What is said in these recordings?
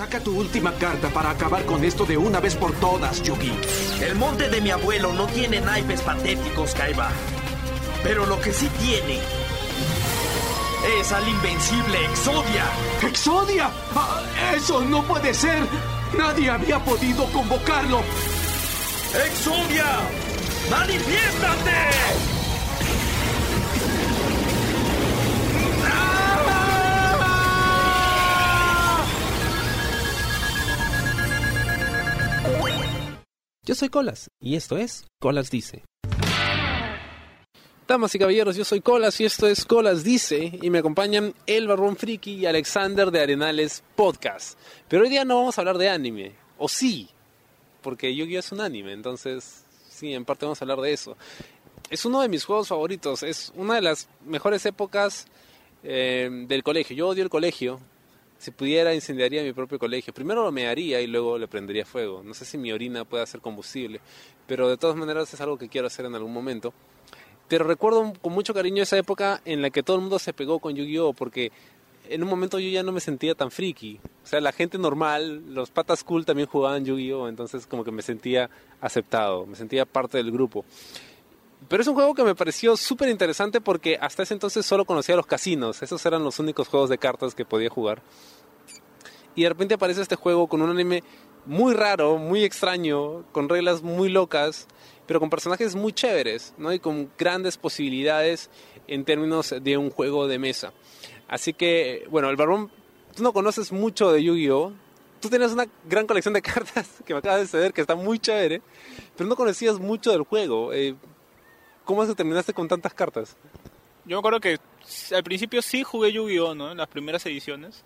Saca tu última carta para acabar con esto de una vez por todas, Yugi. El monte de mi abuelo no tiene naipes patéticos, Kaiba. Pero lo que sí tiene es al invencible Exodia. ¡Exodia! Ah, ¡Eso no puede ser! Nadie había podido convocarlo. ¡Exodia! ¡Manifiéstate! Yo soy Colas y esto es Colas Dice. Damas y caballeros, yo soy Colas y esto es Colas Dice y me acompañan El Barrón Friki y Alexander de Arenales Podcast. Pero hoy día no vamos a hablar de anime, o sí, porque Yu-Gi-Oh es un anime, entonces sí, en parte vamos a hablar de eso. Es uno de mis juegos favoritos, es una de las mejores épocas eh, del colegio. Yo odio el colegio, si pudiera, incendiaría mi propio colegio. Primero lo mearía y luego le prendería fuego. No sé si mi orina puede ser combustible, pero de todas maneras es algo que quiero hacer en algún momento. Pero recuerdo con mucho cariño esa época en la que todo el mundo se pegó con Yu-Gi-Oh! porque en un momento yo ya no me sentía tan friki. O sea, la gente normal, los patas cool también jugaban Yu-Gi-Oh! Entonces como que me sentía aceptado, me sentía parte del grupo. Pero es un juego que me pareció súper interesante porque hasta ese entonces solo conocía los casinos. Esos eran los únicos juegos de cartas que podía jugar. Y de repente aparece este juego con un anime muy raro, muy extraño, con reglas muy locas, pero con personajes muy chéveres, ¿no? Y con grandes posibilidades en términos de un juego de mesa. Así que, bueno, el Barbón, tú no conoces mucho de Yu-Gi-Oh! Tú tienes una gran colección de cartas que me acabas de ceder, que está muy chévere, pero no conocías mucho del juego. Eh, ¿Cómo que terminaste con tantas cartas? Yo me acuerdo que al principio sí jugué Yu-Gi-Oh, ¿no? En las primeras ediciones.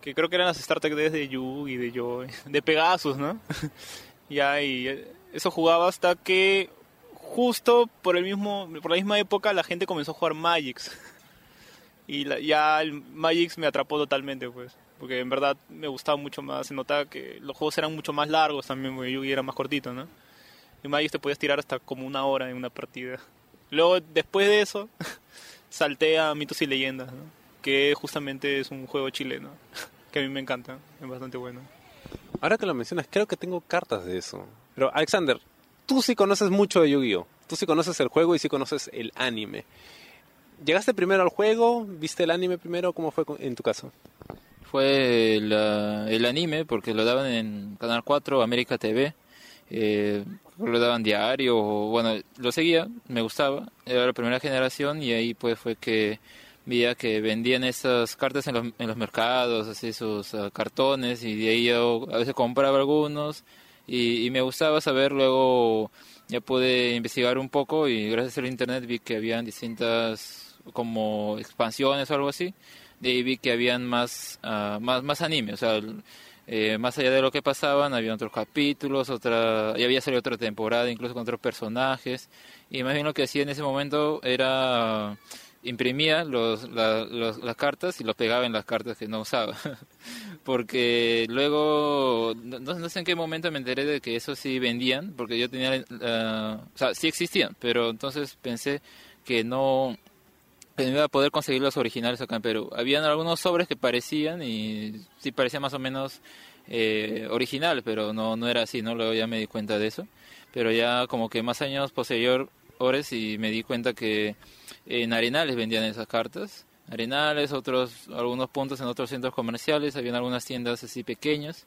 Que creo que eran las Starter Decks de Yu y de Yo, de Pegasus, ¿no? ya, y eso jugaba hasta que justo por el mismo por la misma época la gente comenzó a jugar Magix. y la, ya el Magix me atrapó totalmente, pues. Porque en verdad me gustaba mucho más. Se notaba que los juegos eran mucho más largos también, porque Yu-Gi era más cortito, ¿no? En Magic te podías tirar hasta como una hora en una partida. Luego, después de eso, salté a Mitos y Leyendas, ¿no? que justamente es un juego chileno, que a mí me encanta, es bastante bueno. Ahora que lo mencionas, creo que tengo cartas de eso. Pero, Alexander, tú sí conoces mucho de Yu-Gi-Oh! Tú sí conoces el juego y sí conoces el anime. ¿Llegaste primero al juego? ¿Viste el anime primero? ¿Cómo fue en tu caso? Fue el, uh, el anime, porque lo daban en Canal 4, América TV. Eh, lo daban diario, bueno, lo seguía, me gustaba, era la primera generación y ahí pues fue que veía que vendían esas cartas en los, en los mercados, así sus uh, cartones y de ahí yo a veces compraba algunos y, y, me gustaba saber luego, ya pude investigar un poco y gracias al internet vi que habían distintas como expansiones o algo así, de ahí vi que habían más, uh, más, más anime, o sea, eh, más allá de lo que pasaban, había otros capítulos, otra, ya había salido otra temporada, incluso con otros personajes. Y más bien lo que hacía en ese momento era imprimía los, la, las cartas y los pegaba en las cartas que no usaba. porque luego, no, sé en qué momento me enteré de que eso sí vendían, porque yo tenía, uh, o sea, sí existían, pero entonces pensé que no, no iba a poder conseguir los originales acá en Perú. Habían algunos sobres que parecían y sí parecían más o menos eh, original, pero no, no era así, ¿no? Luego ya me di cuenta de eso. Pero ya como que más años posteriores y me di cuenta que en Arenales vendían esas cartas. Arenales, otros, algunos puntos en otros centros comerciales, habían algunas tiendas así pequeñas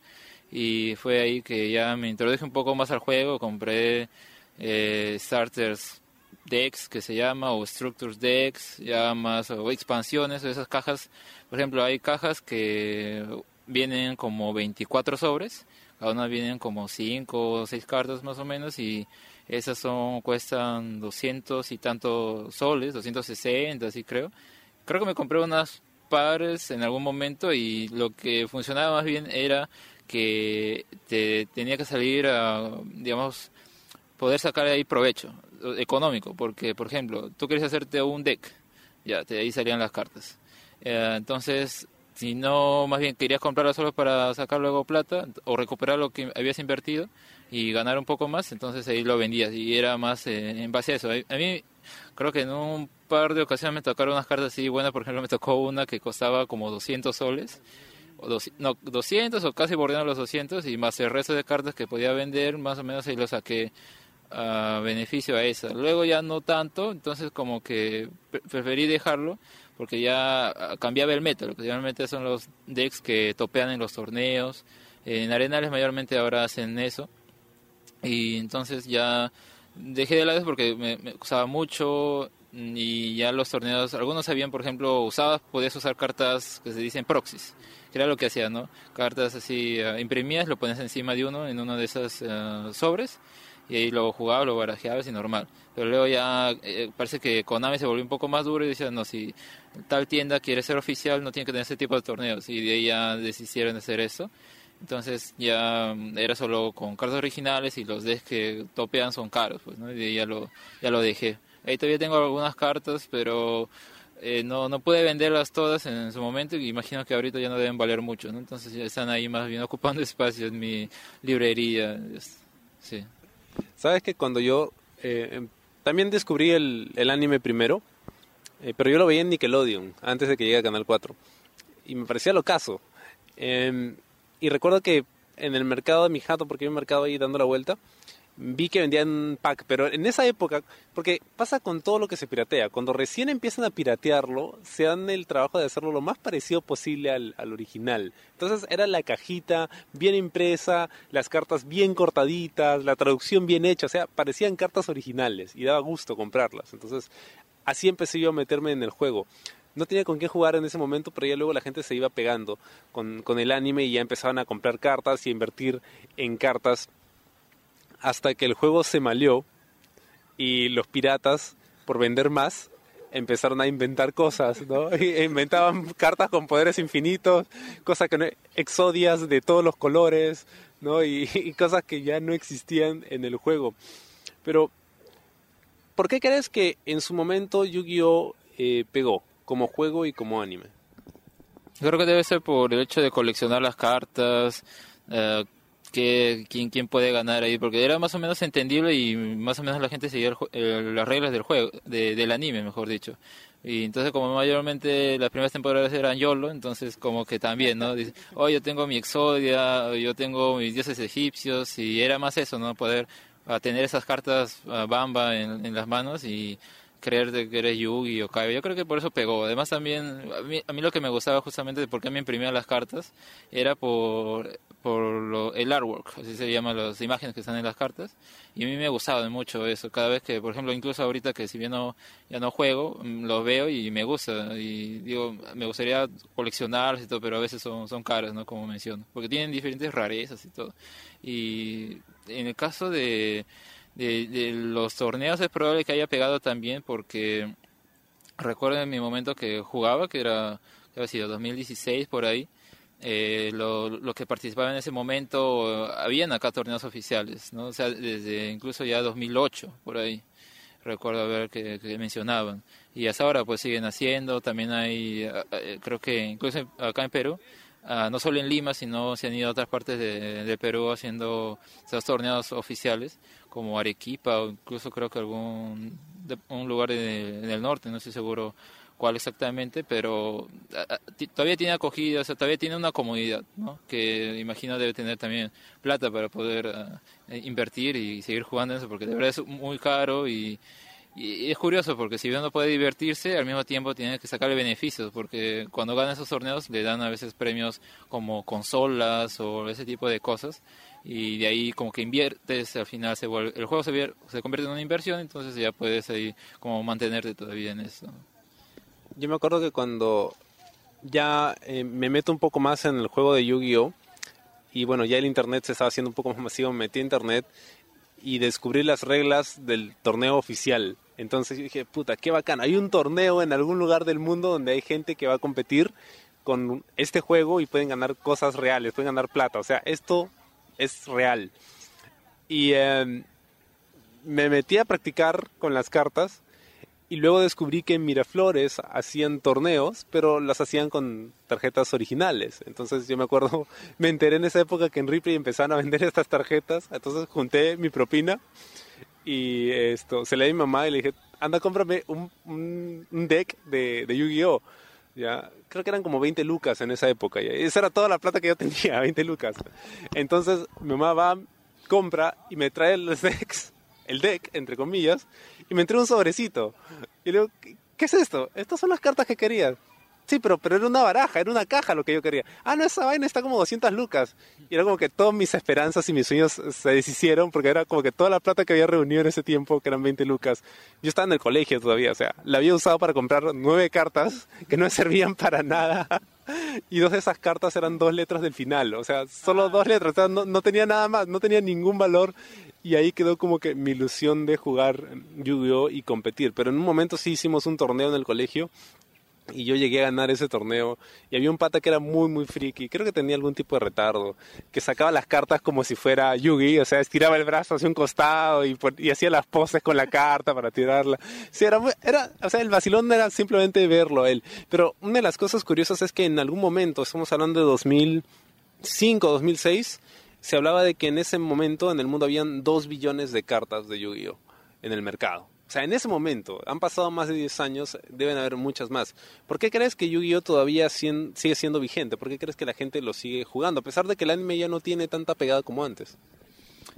y fue ahí que ya me introduje un poco más al juego, compré eh, starters decks que se llama o structures decks ya más o expansiones o esas cajas. Por ejemplo hay cajas que vienen como 24 sobres cada una vienen como 5 o 6 cartas más o menos y esas son cuestan 200 y tantos soles 260 así creo. Creo que me compré unas pares en algún momento y lo que funcionaba más bien era que te tenía que salir a digamos poder sacar ahí provecho económico, porque por ejemplo, tú quieres hacerte un deck, ya, de ahí salían las cartas. Eh, entonces, si no, más bien querías comprarlo solo para sacar luego plata o recuperar lo que habías invertido y ganar un poco más, entonces ahí lo vendías y era más eh, en base a eso. A mí creo que en un par de ocasiones me tocaron unas cartas así buenas, por ejemplo me tocó una que costaba como 200 soles o doci- no, 200 o casi bordeando los 200 y más el resto de cartas que podía vender, más o menos ahí lo saqué beneficio a esa. Luego ya no tanto, entonces como que pre- preferí dejarlo porque ya ah, cambiaba el meta. Lo que meta son los decks que topean en los torneos. En Arenales mayormente ahora hacen eso. Y entonces ya dejé de lado porque me, me usaba mucho y ya los torneos, algunos habían, por ejemplo, usabas, podías usar cartas que se dicen proxies, que era lo que hacía, ¿no? Cartas así imprimías, lo pones encima de uno en uno de esos eh, sobres y ahí lo jugabas, lo barajeabas y normal. Pero luego ya eh, parece que Konami se volvió un poco más duro y decía, no, si tal tienda quiere ser oficial, no tiene que tener ese tipo de torneos. Y de ahí ya desistieron de hacer eso. Entonces ya mm, era solo con cartas originales y los decks que topean son caros, pues, ¿no? Y de ahí ya lo, ya lo dejé. Ahí todavía tengo algunas cartas, pero eh, no, no pude venderlas todas en su momento y imagino que ahorita ya no deben valer mucho, ¿no? Entonces ya están ahí más bien ocupando espacio en mi librería. Sí. Sabes que cuando yo eh, em, también descubrí el, anime primero, eh, pero yo lo veía en Nickelodeon antes de que llegue a Canal 4 y me parecía lo caso. y recuerdo que en el mercado de mi jato, porque hay un mercado ahí dando la vuelta, vi que vendían pack, pero en esa época, porque pasa con todo lo que se piratea, cuando recién empiezan a piratearlo, se dan el trabajo de hacerlo lo más parecido posible al, al original. Entonces era la cajita bien impresa, las cartas bien cortaditas, la traducción bien hecha, o sea, parecían cartas originales y daba gusto comprarlas. Entonces así empecé yo a meterme en el juego. No tenía con qué jugar en ese momento, pero ya luego la gente se iba pegando con, con el anime y ya empezaban a comprar cartas y a invertir en cartas hasta que el juego se malió y los piratas, por vender más, empezaron a inventar cosas, ¿no? Inventaban cartas con poderes infinitos, cosas que no, exodias de todos los colores, ¿no? Y, cosas que ya no existían en el juego. Pero, ¿por qué crees que en su momento Yu-Gi-Oh eh, pegó como juego y como anime? Creo que debe ser por el hecho de coleccionar las cartas, eh, que, quién, quién puede ganar ahí, porque era más o menos entendible y más o menos la gente seguía el jue- eh, las reglas del juego, de- del anime, mejor dicho. Y entonces como mayormente las primeras temporadas eran YOLO, entonces como que también, ¿no? Dice, oh, yo tengo mi Exodia, yo tengo mis dioses egipcios, y era más eso, ¿no? Poder tener esas cartas Bamba en las manos y creer de que eres Yugi o Kaiba. Yo creo que por eso pegó. Además también, a mí, a mí lo que me gustaba justamente de por qué me imprimían las cartas era por, por lo- el artwork, así se llama las imágenes que están en las cartas. Y a mí me gustaba mucho eso. Cada vez que, por ejemplo, incluso ahorita que si bien no, ya no juego, mm, los veo y me gusta. Y digo, me gustaría coleccionarlas y todo, pero a veces son, son caras, ¿no? Como menciono. Porque tienen diferentes rarezas y todo. Y en el caso de, de, de los torneos es probable que haya pegado también porque recuerdo en mi momento que jugaba, que era, que había sido 2016 por ahí, eh, lo, lo que participaba en ese momento, habían acá torneos oficiales, ¿no? O sea, desde incluso ya 2008 por ahí, recuerdo ver que, que mencionaban. Y hasta ahora pues siguen haciendo, también hay, eh, creo que incluso acá en Perú, ah, no solo en Lima, sino se han ido a otras partes de, Perú haciendo esos torneos oficiales, como Arequipa o incluso creo que algún de- un lugar en el norte, no estoy seguro cuál exactamente, pero ah, ah, todavía tiene acogida, o sea, todavía tiene una comunidad, ¿no? Que imagino debe tener también plata para poder eh, invertir y seguir jugando eso, porque de verdad es muy caro y, y es curioso porque si uno puede divertirse, al mismo tiempo tiene que sacarle beneficios, porque cuando gana esos torneos le dan a veces premios como consolas o ese tipo de cosas, y de ahí como que inviertes, al final se vuelve, el juego se, se convierte en una inversión, entonces ya puedes ahí como mantenerte todavía en eso. Yo me acuerdo que cuando ya eh, me meto un poco más en el juego de Yu-Gi-Oh! Y bueno, ya el internet se estaba haciendo un poco más masivo, me metí internet y descubrí las reglas del torneo oficial. Entonces yo dije, puta, qué bacán. Hay un torneo en algún lugar del mundo donde hay gente que va a competir con este juego y pueden ganar cosas reales, pueden ganar plata. O sea, esto es real. Y em, me metí a practicar con las cartas y luego descubrí que en Miraflores hacían torneos, pero las hacían con tarjetas originales. Entonces yo me acuerdo, me enteré en esa época que en Ripley empezaron a vender estas tarjetas. Entonces junté mi propina y esto se le di a mi mamá y le dije, anda, cómprame un, un, deck de, de Yu-Gi-Oh! Ya, creo que eran como 20 lucas en esa época. ya. Esa era toda la plata que yo tenía, 20 lucas. Entonces mi mamá va, compra y me trae los decks, el deck, entre comillas, y me entrega un sobrecito. Y le digo, ¿qué, qué es esto? Estas son las cartas que quería. Sí, pero, pero era una baraja, era una caja lo que yo quería. Ah, no, esa vaina está como 200 lucas. Y era como que todas mis esperanzas y mis sueños se deshicieron porque era como que toda la plata que había reunido en ese tiempo, que eran 20 lucas, yo estaba en el colegio todavía, o sea, la había usado para comprar nueve cartas que no servían para nada. Y dos de esas cartas eran dos letras del final, o sea, solo dos letras, o sea, no, no tenía nada más, no tenía ningún valor. Y ahí quedó como que mi ilusión de jugar Yu-Gi-Oh! y competir. Pero en un momento sí hicimos un torneo en el colegio y yo llegué a ganar ese torneo y había un pata que era muy muy friki, creo que tenía algún tipo de retardo, que sacaba las cartas como si fuera Yugi, o sea, estiraba el brazo hacia un costado y, hacía las poses con la carta para tirarla. Sí, era, muy- era, o sea, el vacilón era simplemente verlo a él. Pero una de las cosas curiosas es que en algún momento, estamos hablando de 2005, 2006, se hablaba de que en ese momento en el mundo habían 2 billones de cartas de Yu-Gi-Oh! en el mercado. O sea, en ese momento, han pasado más de 10 años, deben haber muchas más. ¿Por qué crees que Yu-Gi-Oh! todavía sigue siendo vigente? ¿Por qué crees que la gente lo sigue jugando? A pesar de que el anime ya no tiene tanta pegada como antes.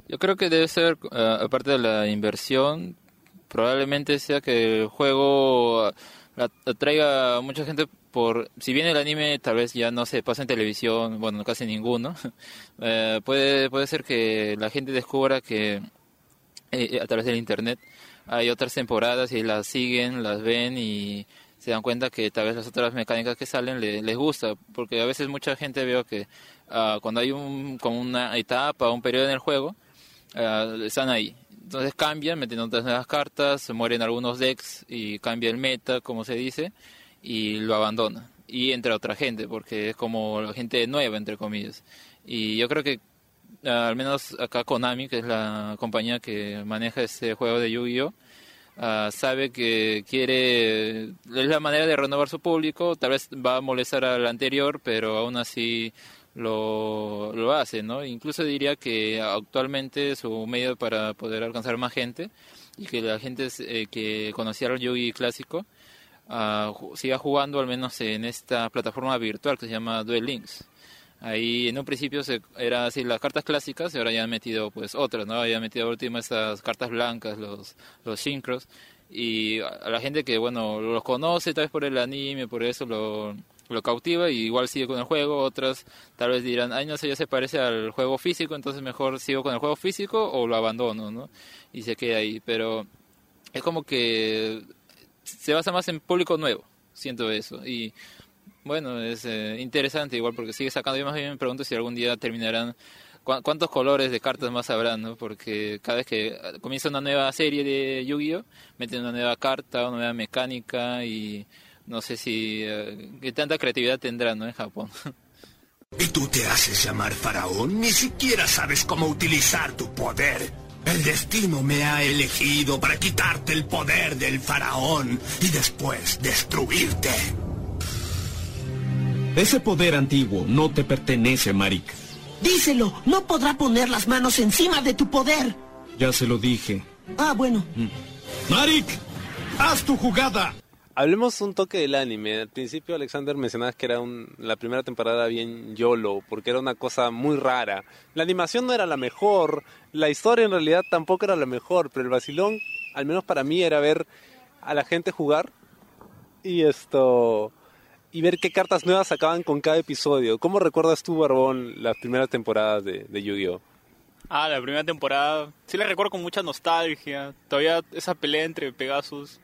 Yo creo que debe ser, eh, aparte de la inversión, probablemente sea que el juego eh, atraiga a mucha gente por, si bien el anime tal vez ya no se pasa en televisión, bueno, casi ninguno, eh, puede, puede ser que la gente descubra que eh, a través del internet hay otras temporadas y las siguen, las ven y se dan cuenta que tal vez las otras mecánicas que salen le- les gusta, porque a veces mucha gente veo que ah, cuando hay un, como una etapa un periodo en el juego, ah, están ahí. Entonces cambian, meten otras nuevas cartas, mueren algunos decks y cambia el meta, como se dice, y lo abandona. Y entra otra gente, porque es como la gente nueva, entre comillas. Y yo creo que al menos acá Konami, que es la compañía que maneja este juego de Yu-Gi-Oh, ah, sabe que quiere, es la manera de renovar su público, tal vez va a molestar al anterior, pero aún así lo, lo hace, ¿no? Incluso diría que actualmente su medio para poder alcanzar más gente y que la gente eh, que conocía el Yu-Gi clásico ah, ju- siga jugando al menos en esta plataforma virtual que se llama Duel Links. Ahí en un principio se, era así las cartas clásicas y ahora ya han metido pues otras, ¿no? Ya han metido última estas cartas blancas, los, los synchros. Y a la gente que, bueno, los conoce tal vez por el anime, por eso lo, lo cautiva y igual sigue con el juego. Otras tal vez dirán, ay, no sé, ya se parece al juego físico, entonces mejor sigo con el juego físico o lo abandono, ¿no? Y se queda ahí. Pero es como que se basa más en público nuevo, siento eso. Y bueno, es eh, interesante igual porque sigue sacando. Yo más bien me pregunto si algún día terminarán. cu- ¿Cuántos colores de cartas más habrán? ¿no? Porque cada vez que eh, comienza una nueva serie de Yu-Gi-Oh! meten una nueva carta, una nueva mecánica y no sé si. eh, qué tanta creatividad tendrán ¿no? en Japón. ¿Y tú te haces llamar faraón? Ni siquiera sabes cómo utilizar tu poder. El destino me ha elegido para quitarte el poder del faraón y después destruirte. Ese poder antiguo no te pertenece, Marik. Díselo, no podrá poner las manos encima de tu poder. Ya se lo dije. Ah, bueno. Marik, haz tu jugada. Hablemos un toque del anime. Al principio, Alexander, mencionabas que era un, la primera temporada bien YOLO, porque era una cosa muy rara. La animación no era la mejor, la historia en realidad tampoco era la mejor, pero el vacilón, al menos para mí, era ver a la gente jugar y esto y ver qué cartas nuevas sacaban con cada episodio. ¿Cómo recuerdas tú, Barbón, las primeras temporadas de, de Yu-Gi-Oh? Ah, la primera temporada. Sí la recuerdo con mucha nostalgia. Todavía esa pelea entre Pegasus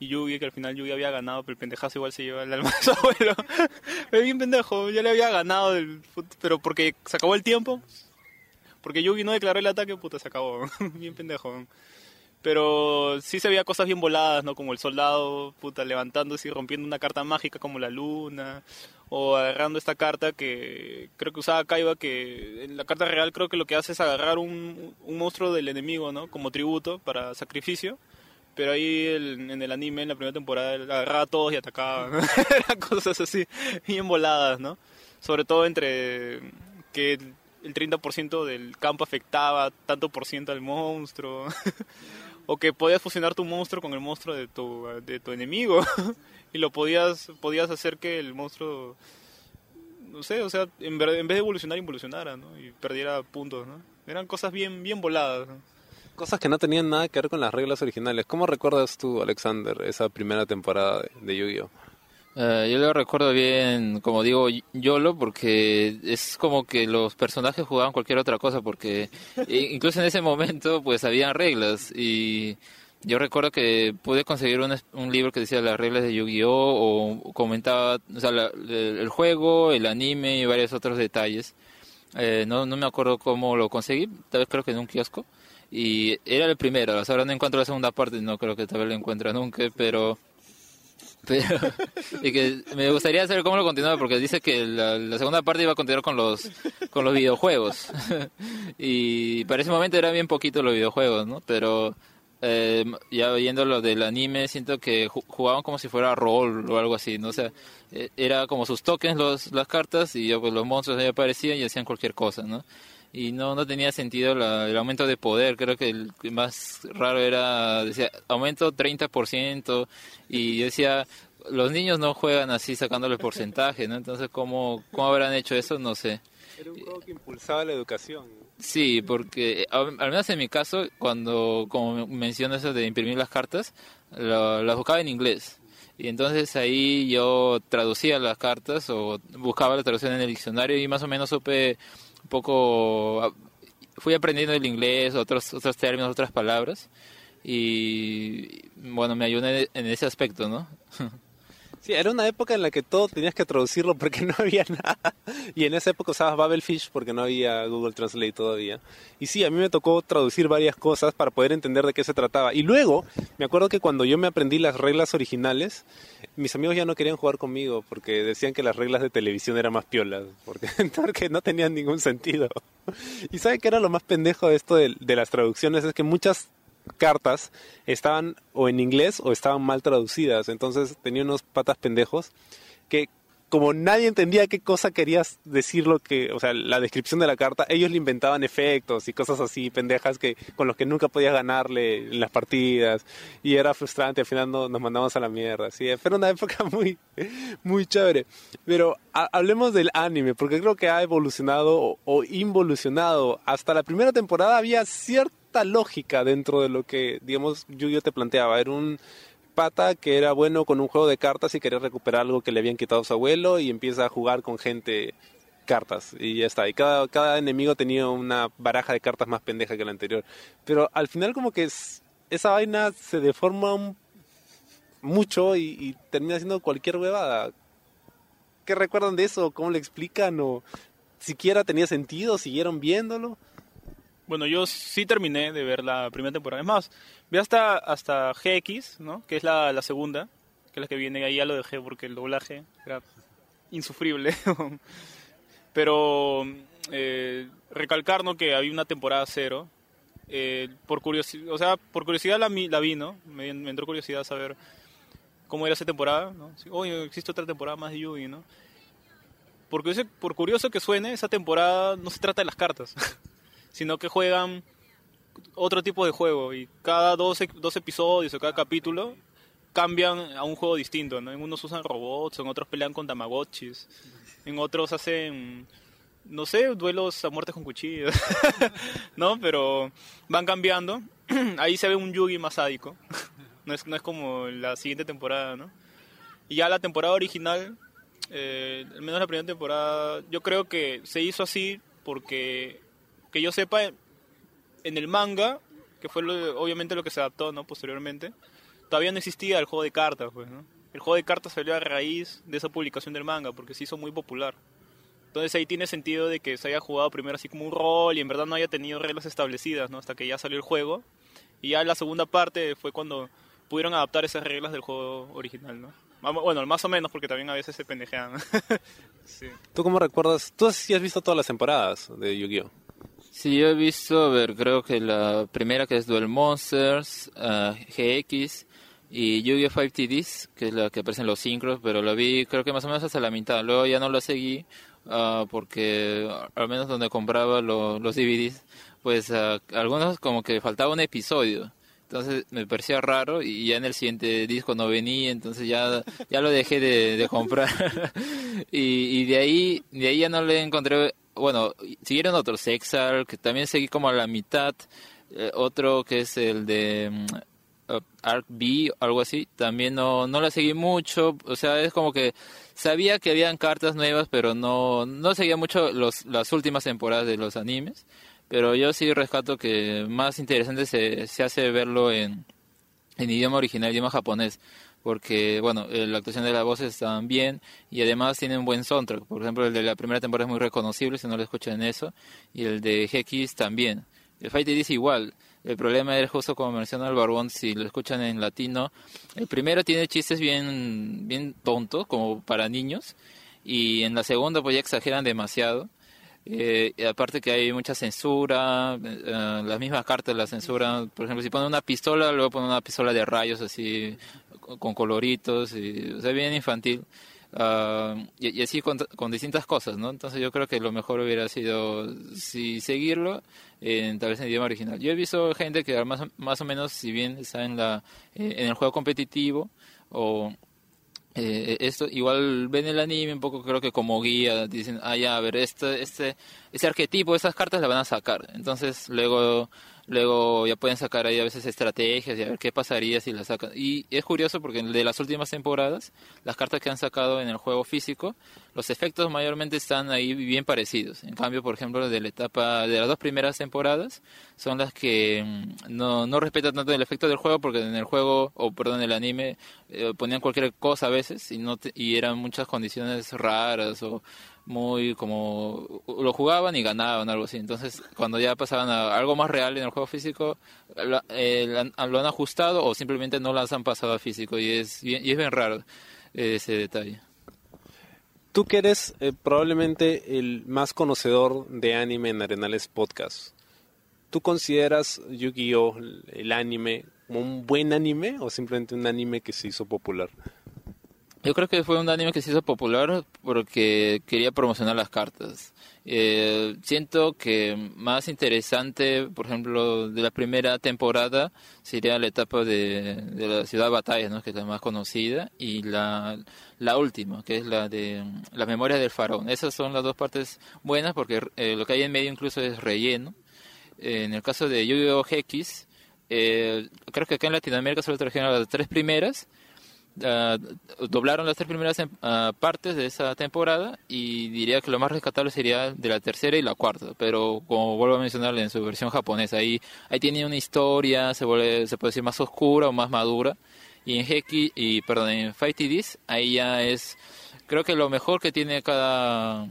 y Yugi, que al final Yugi había ganado, pero el pendejazo igual se lleva el alma de su abuelo. Es bien pendejo, ya le había ganado, el, pero porque se acabó el tiempo. Porque Yugi no declaró el ataque, puta, se acabó. bien pendejo. Pero sí se veía cosas bien voladas, ¿no? Como el soldado, puta, levantándose y rompiendo una carta mágica como la luna. O agarrando esta carta que creo que usaba Kaiba, que en la carta real creo que lo que hace es agarrar un, un monstruo del enemigo, ¿no? Como tributo para sacrificio. Pero ahí el- en el anime, en la primera temporada, agarraba a todos y atacaba. ¿no? Eran cosas así, bien voladas, ¿no? Sobre todo entre que el- el 30% del campo afectaba tanto por ciento al monstruo. o que podías fusionar tu monstruo con el monstruo de tu, de tu enemigo. y lo podías podías hacer que el monstruo no sé, o sea, en, vez de evolucionar involucionara, ¿no? Y perdiera puntos, ¿no? Eran cosas bien bien voladas. Cosas que no tenían nada que ver con las reglas originales. ¿Cómo recuerdas tú, Alexander, esa primera temporada de Yu-Gi-Oh? Eh, yo lo recuerdo bien, como digo, YOLO, porque es como que los personajes jugaban cualquier otra cosa, porque incluso en ese momento pues habían reglas y yo recuerdo que pude conseguir un, un libro que decía las reglas de Yu-Gi-Oh o comentaba o sea, el, juego, el anime y varios otros detalles. Eh, no, no me acuerdo cómo lo conseguí, tal vez creo que en un kiosco. Y era el primero, ahora no encuentro la segunda parte, no creo que tal vez lo encuentre nunca, pero pero y que me gustaría saber cómo lo continúa porque dice que la, segunda parte iba a continuar con los con los videojuegos. Y para ese momento eran bien poquito los videojuegos no pero eh, ya viendo lo del anime siento que ju- jugaban como si fuera rol o algo así no o sea eh, era como sus tokens los las cartas y pues los monstruos ahí aparecían y hacían cualquier cosa no y no no tenía sentido la- el aumento de poder creo que el más raro era decía aumento 30% y yo decía los niños no juegan así sacándole el porcentaje no entonces cómo cómo habrán hecho eso no sé Era un juego que impulsaba la educación. Sí, porque al al menos en mi caso, cuando, como menciono eso de imprimir las cartas, lo- las buscaba en inglés. Y entonces ahí yo traducía las cartas o buscaba la traducción en el diccionario y más o menos supe un poco, ah, fui aprendiendo el inglés, otros, otros términos, otras palabras. Y bueno, me ayudó en en ese aspecto, ¿no? Sí, era una época en la que todo tenías que traducirlo porque no había nada. Y en esa época usabas Babelfish porque no había Google Translate todavía. Y sí, a mí me tocó traducir varias cosas para poder entender de qué se trataba. Y luego, me acuerdo que cuando yo me aprendí las reglas originales, mis amigos ya no querían jugar conmigo porque decían que las reglas de televisión eran más piolas, porque, porque no tenían ningún sentido. ¿Y sabe qué era lo más pendejo de esto de las traducciones? Es que muchas cartas estaban o en inglés o estaban mal traducidas. Entonces tenía unos patas pendejos que como nadie entendía qué cosa querías decir lo que, o sea, la descripción de la carta, ellos le inventaban efectos y cosas así pendejas que con los que nunca podías ganarle en las partidas y era frustrante, al final no- nos mandamos a la mierda, sí, fue una época muy muy chévere. Pero ha- hablemos del anime, porque creo que ha evolucionado o, o involucionado. Hasta la primera temporada había cierta lógica dentro de lo que, digamos, Yu-Gi-Oh te planteaba. Era un pata que era bueno con un juego de cartas y quería recuperar algo que le habían quitado su abuelo y empieza a jugar con gente cartas y ya está. Y cada, cada enemigo tenía una baraja de cartas más pendeja que la anterior. Pero al final como que es- esa vaina se deforma mucho y, y termina siendo cualquier huevada. ¿Qué recuerdan de eso? ¿Cómo le explican? ¿O siquiera tenía sentido? ¿Siguieron viéndolo? Bueno, yo sí terminé de ver la primera temporada. Es más, vi hasta, hasta GX, ¿no? Que es la, la segunda, que es la que viene ahí, ya lo dejé porque el doblaje era insufrible. Pero eh, recalcar, ¿no? Que había una temporada cero. Eh, por curiosidad, o sea, por curiosidad la, la vi, ¿no? Me, me entró curiosidad saber cómo era esa temporada, ¿no? Oye, existe otra temporada más de Yugi, ¿no? Por curioso, por curioso que suene, esa temporada no se trata de las cartas, sino que juegan otro tipo de juego y cada dos, dos episodios o cada capítulo cambian a un juego distinto, ¿no? En unos usan robots, en otros pelean con tamagotchis, en otros hacen, no sé, duelos a muerte con cuchillos, ¿no? Pero van cambiando. Ahí se ve un Yugi más sádico, no es, no es como la siguiente temporada, ¿no? Y ya la temporada original, eh, al menos la primera temporada, yo creo que se hizo así porque, que yo sepa, en el manga, que fue lo- obviamente lo que se adaptó ¿no? posteriormente, todavía no existía el juego de cartas. Pues, ¿no? El juego de cartas salió a raíz de esa publicación del manga, porque se hizo muy popular. Entonces ahí tiene sentido de que se haya jugado primero así como un rol y en verdad no haya tenido reglas establecidas, ¿no? Hasta que ya salió el juego. Y ya la segunda parte fue cuando pudieron adaptar esas reglas del juego original, ¿no? Vamos- Bueno, más o menos, porque también a veces se pendejean. sí. ¿Tú cómo recuerdas? Tú sí has visto todas las temporadas de Yu-Gi-Oh! Sí, yo he visto, a ver, creo que la primera que es Duel Monsters, ah, GX y Yu-Gi-Oh! 5TDs, que es la que aparecen los sincros, pero la vi creo que más o menos hasta la mitad. Luego ya no la seguí ah, porque al menos donde compraba lo- los DVDs, pues ah, algunos como que faltaba un episodio. Entonces me parecía raro y ya en el siguiente disco no venía, entonces ya, ya lo dejé de, de comprar. y, y de ahí de ahí ya no le encontré, bueno, siguieron otros, Exar, que también seguí como a la mitad, eh, otro que es el de uh, Arc B, algo así, también no, no la seguí mucho, o sea, es como que sabía que habían cartas nuevas, pero no, no seguía mucho los, las últimas temporadas de los animes. Pero yo sí rescato que más interesante se, se hace verlo en, en idioma original, idioma japonés. Porque, bueno, eh, la actuación de las voces están bien y además tienen buen soundtrack. Por ejemplo, el de la primera temporada es muy reconocible si no lo escuchan eso. Y el de GX también. El Fight dice igual. El problema es justo como menciona el Barbón, si lo escuchan en latino. El primero tiene chistes bien, bien tontos, como para niños. Y en la segunda, pues ya exageran demasiado. Eh, y aparte que hay mucha censura, eh, las mismas cartas la censura, por ejemplo, si ponen una pistola, luego ponen una pistola de rayos así, con coloritos, y, o sea, bien infantil. Ah, y, y, así con, con, distintas cosas, ¿no? Entonces yo creo que lo mejor hubiera sido si seguirlo en, tal vez en idioma original. Yo he visto gente que más, más o menos, si bien está en, la, eh, en el juego competitivo o eh, esto igual ven el anime un poco creo que como guía dicen ah ya a ver este este ese arquetipo esas cartas la van a sacar. Entonces luego luego ya pueden sacar ahí a veces estrategias y a ver qué pasaría si las sacan. Y es curioso porque de las últimas temporadas las cartas que han sacado en el juego físico los efectos mayormente están ahí bien parecidos. En cambio por ejemplo de la etapa de las dos primeras temporadas son las que mm, no, no respetan tanto el efecto del juego porque en el juego o perdón el anime eh, ponían cualquier cosa a veces y no te, y eran muchas condiciones raras o muy como lo jugaban y ganaban algo así. Entonces cuando ya pasaban a algo más real en el juego físico lo, eh, lo han ajustado o simplemente no las han pasado a físico. Y es y es bien raro ese detalle. Tú que eres eh, probablemente el más conocedor de anime en Arenales Podcast ¿tú consideras Yu-Gi-Oh el anime como un buen anime o simplemente un anime que se hizo popular? Yo creo que fue un anime que se hizo popular porque quería promocionar las cartas. Eh, siento que más interesante, por ejemplo, de la primera temporada sería la etapa de, de la ciudad de batallas, ¿no? que es la más conocida, y la, la última, que es la de las memorias del faraón. Esas son las dos partes buenas porque eh, lo que hay en medio incluso es relleno. Eh, en el caso de Yu-Gi-Oh! X, eh, creo que acá en Latinoamérica solo trajeron las tres primeras uh, doblaron las tres primeras uh, partes de esa temporada y diría que lo más rescatable sería de la tercera y la cuarta, pero como vuelvo a mencionar en su versión japonesa, ahí, ahí tiene una historia, se, puede decir más oscura o más madura, y en Heki, y perdón, en Fighty This, ahí ya es, creo que lo mejor que tiene cada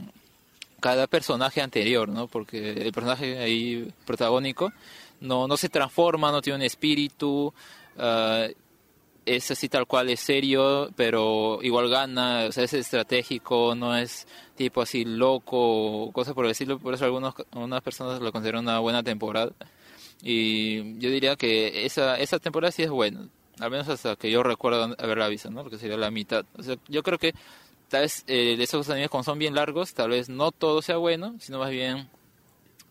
cada personaje anterior, ¿no? Porque el personaje ahí protagónico no, no se transforma, no tiene un espíritu, uh, es así tal cual, es serio, pero igual gana, o sea, es estratégico, no es tipo así loco, cosas por decirlo, por eso algunos, algunas personas lo consideran una buena temporada. Y yo diría que esa, esa temporada sí es buena, al menos hasta que yo recuerdo haberla visto, ¿no? Porque sería la mitad. O sea, yo creo que tal vez eh, esos animes como son bien largos, tal vez no todo sea bueno, sino más bien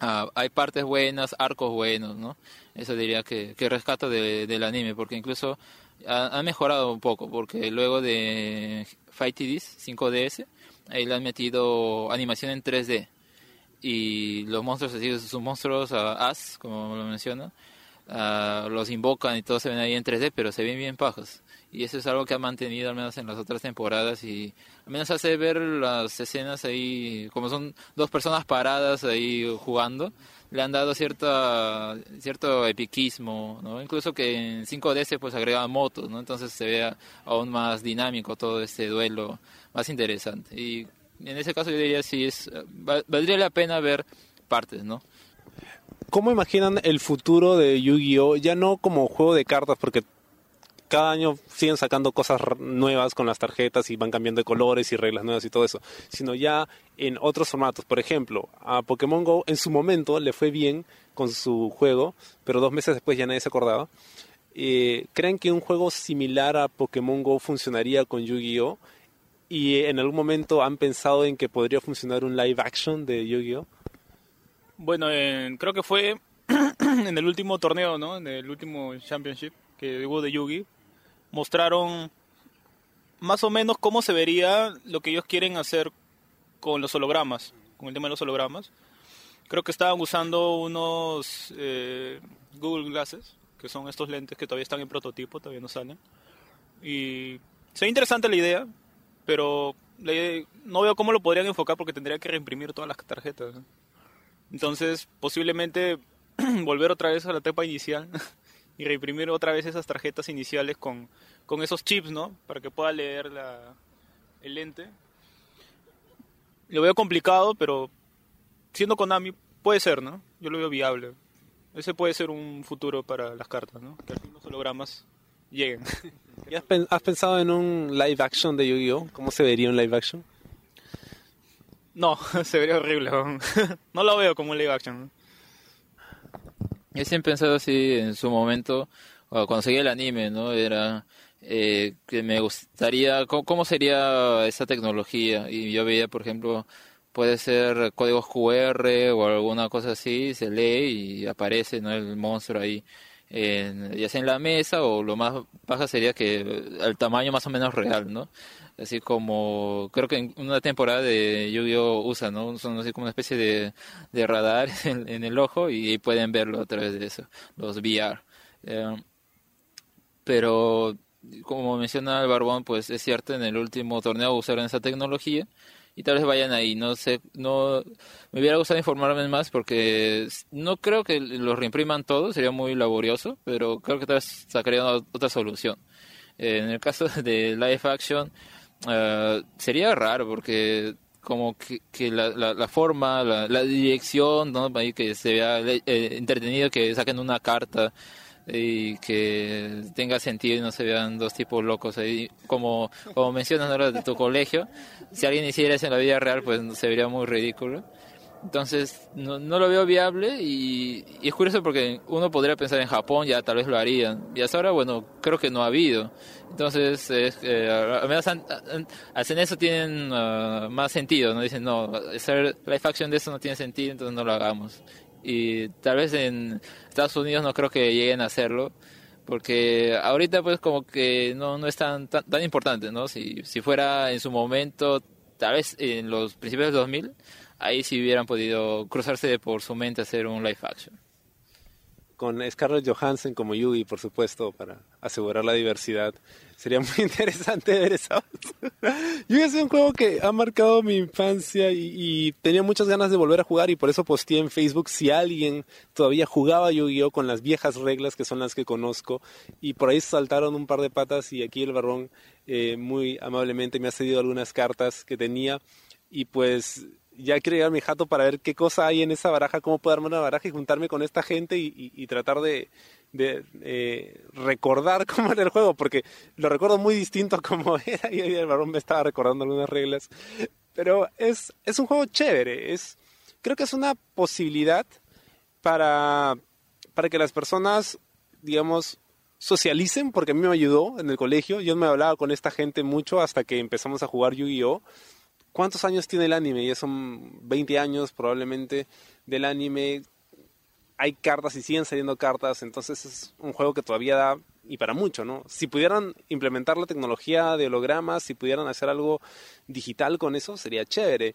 uh, hay partes buenas, arcos buenos, ¿no? Eso diría que, que rescato de, del anime, porque incluso ha, mejorado un poco, porque luego de Fighty This 5DS, ahí le han metido animación en 3D. Y los monstruos, así, sus monstruos, As, como lo menciona, uh, los invocan y todos se ven ahí en 3D, pero se ven bien pajos. Y eso es algo que ha mantenido al menos en las otras temporadas y al menos hace ver las escenas ahí, como son dos personas paradas ahí jugando, le han dado cierta, cierto epiquismo, ¿no? Incluso que en 5DS pues agrega motos, ¿no? Entonces se ve aún más dinámico todo este duelo, más interesante. Y en ese caso yo diría sí, es, valdría la pena ver partes, ¿no? ¿Cómo imaginan el futuro de Yu-Gi-Oh? Ya no como juego de cartas, porque cada año siguen sacando cosas nuevas con las tarjetas y van cambiando de colores y reglas nuevas y todo eso, sino ya en otros formatos. Por ejemplo, a Pokémon Go en su momento le fue bien con su juego, pero dos meses después ya nadie se acordaba. Eh, ¿Creen que un juego similar a Pokémon Go funcionaría con Yu-Gi-Oh? ¿Y en algún momento han pensado en que podría funcionar un live action de Yu-Gi-Oh? Bueno, eh, creo que fue en el último torneo, ¿no? En el último Championship que hubo de Yugi, mostraron más o menos cómo se vería lo que ellos quieren hacer con los hologramas, con el tema de los hologramas. Creo que estaban usando unos eh, Google Glasses, que son estos lentes que todavía están en prototipo, todavía no salen. Y se interesante la idea, pero la idea- no veo cómo lo podrían enfocar porque tendría que reimprimir todas las tarjetas. ¿no? Entonces, posiblemente volver otra vez a la etapa inicial y reimprimir otra vez esas tarjetas iniciales con, con esos chips, ¿no? Para que pueda leer la, el lente. Lo veo complicado, pero siendo Konami, puede ser, ¿no? Yo lo veo viable. Ese puede ser un futuro para las cartas, ¿no? Que al fin los hologramas lleguen. ¿Y has, has pensado en un live action de Yu-Gi-Oh? ¿Cómo se vería un live action? No, se vería horrible. ¿no? Lo veo como un live action. Yo siempre he pensado así en su momento, cuando seguía el anime, ¿no? Era eh, que me gustaría, ¿cómo, cómo sería esa tecnología? Y yo veía, por ejemplo, puede ser códigos QR o alguna cosa así, se lee y aparece, ¿no? El monstruo ahí, en- ya sea en la mesa o lo más baja sería que al tamaño más o menos real, ¿no? Así como, creo que en una temporada de Yu-Gi-Oh! usa, ¿no? Son así como una especie de, radar en, el ojo y pueden verlo a través de eso, los VR. Eh, pero, como menciona el Barbón, pues es cierto, en el último torneo usaron esa tecnología y tal vez vayan ahí. No sé, no me hubiera gustado informarme más porque no creo que lo reimpriman todo, sería muy laborioso, pero creo que tal vez sacarían otra solución. Eh, en el caso de live action, eh, sería raro porque como que, que la, la, la forma, la, la dirección, que se vea eh, entretenido que saquen una carta y que tenga sentido y no se vean dos tipos locos ahí. Como, como mencionas ahora de tu colegio, si alguien hiciera en la vida real, pues se vería muy ridículo. Entonces, no, no lo veo viable y, es curioso porque uno podría pensar en Japón, ya tal vez lo harían. Y hasta ahora, bueno, creo que no ha habido. Entonces, es, eh, al hacen eso tienen ah, más sentido, ¿no? Dicen, no, hacer live action de eso no tiene sentido, entonces no lo hagamos. Y tal vez en Estados Unidos no creo que lleguen a hacerlo, porque ahorita pues como que no, no es tan, tan, tan importante, ¿no? Si, si fuera en su momento, tal vez en los principios del 2000, ahí sí hubieran podido cruzarse por su mente hacer un live action. Con Scarlett Johansson como Yugi, por supuesto, para asegurar la diversidad. Sería muy interesante ver eso. Yugi es un juego que ha marcado mi infancia y, tenía muchas ganas de volver a jugar y por eso posteé en Facebook si alguien todavía jugaba Yu-Gi-Oh con las viejas reglas que son las que conozco y por ahí saltaron un par de patas y aquí el barrón eh, muy amablemente me ha cedido algunas cartas que tenía y pues ya quiero llegar a mi jato para ver qué cosa hay en esa baraja, cómo puedo armar una baraja y juntarme con esta gente y, y- y tratar de, de, eh, recordar cómo era el juego, porque lo recuerdo muy distinto a como era y el varón me estaba recordando algunas reglas. Pero es, es un juego chévere, es, creo que es una posibilidad para, para que las personas, digamos, socialicen, porque a mí me ayudó en el colegio. Yo me hablaba con esta gente mucho hasta que empezamos a jugar Yu-Gi-Oh! ¿Cuántos años tiene el anime? Ya son 20 años probablemente del anime. Hay cartas y siguen saliendo cartas, entonces es un juego que todavía da y para mucho, ¿no? Si pudieran implementar la tecnología de hologramas, si pudieran hacer algo digital con eso, sería chévere.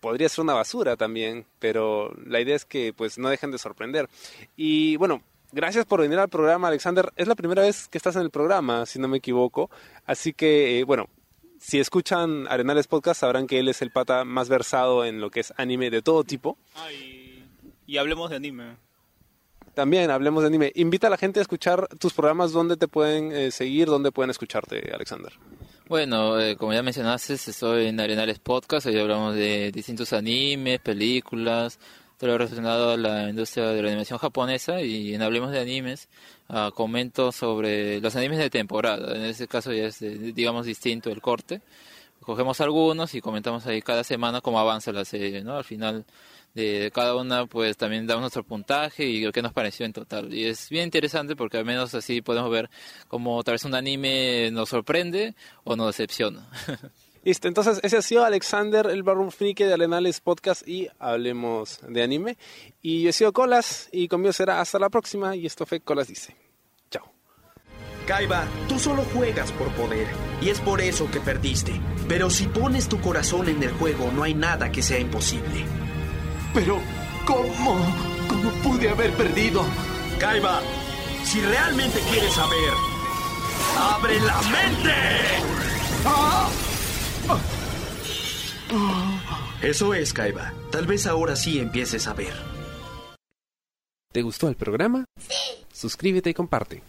Podría ser una basura también, pero la idea es que pues no dejen de sorprender. Y bueno, gracias por venir al programa, Alexander. Es la primera vez que estás en el programa, si no me equivoco. Así que, eh, bueno, si escuchan Arenales Podcast sabrán que él es el pata más versado en lo que es anime de todo tipo. Ah, y, y hablemos de anime. También hablemos de anime. Invita a la gente a escuchar tus programas, dónde te pueden eh, seguir, dónde pueden escucharte, Alexander. Bueno, eh, como ya mencionaste, estoy en Arenales Podcast, hoy hablamos de distintos animes, películas, todo lo relacionado a la industria de la animación japonesa y en Hablemos de Animes ah, comento sobre los animes de temporada, en este caso ya es eh, digamos distinto el corte, cogemos algunos y comentamos ahí cada semana cómo avanza la serie, ¿no? Al final de cada una pues también damos nuestro puntaje y qué nos pareció en total. Y es bien interesante porque al menos así podemos ver cómo tal vez un anime nos sorprende o nos decepciona. Listo, entonces ese ha sido Alexander, el Barroom Friki de Arenales Podcast y hablemos de anime. Y yo he sido Colas y conmigo será hasta la próxima y esto fue Colas Dice. Chao. Kaiba, tú solo juegas por poder y es por eso que perdiste. Pero si pones tu corazón en el juego, no hay nada que sea imposible. Pero, ¿cómo? ¿Cómo pude haber perdido? Kaiba, si realmente quieres saber, ¡abre la mente! Eso es, Kaiba. Tal vez ahora sí empieces a ver. ¿Te gustó el programa? Sí. Suscríbete y comparte.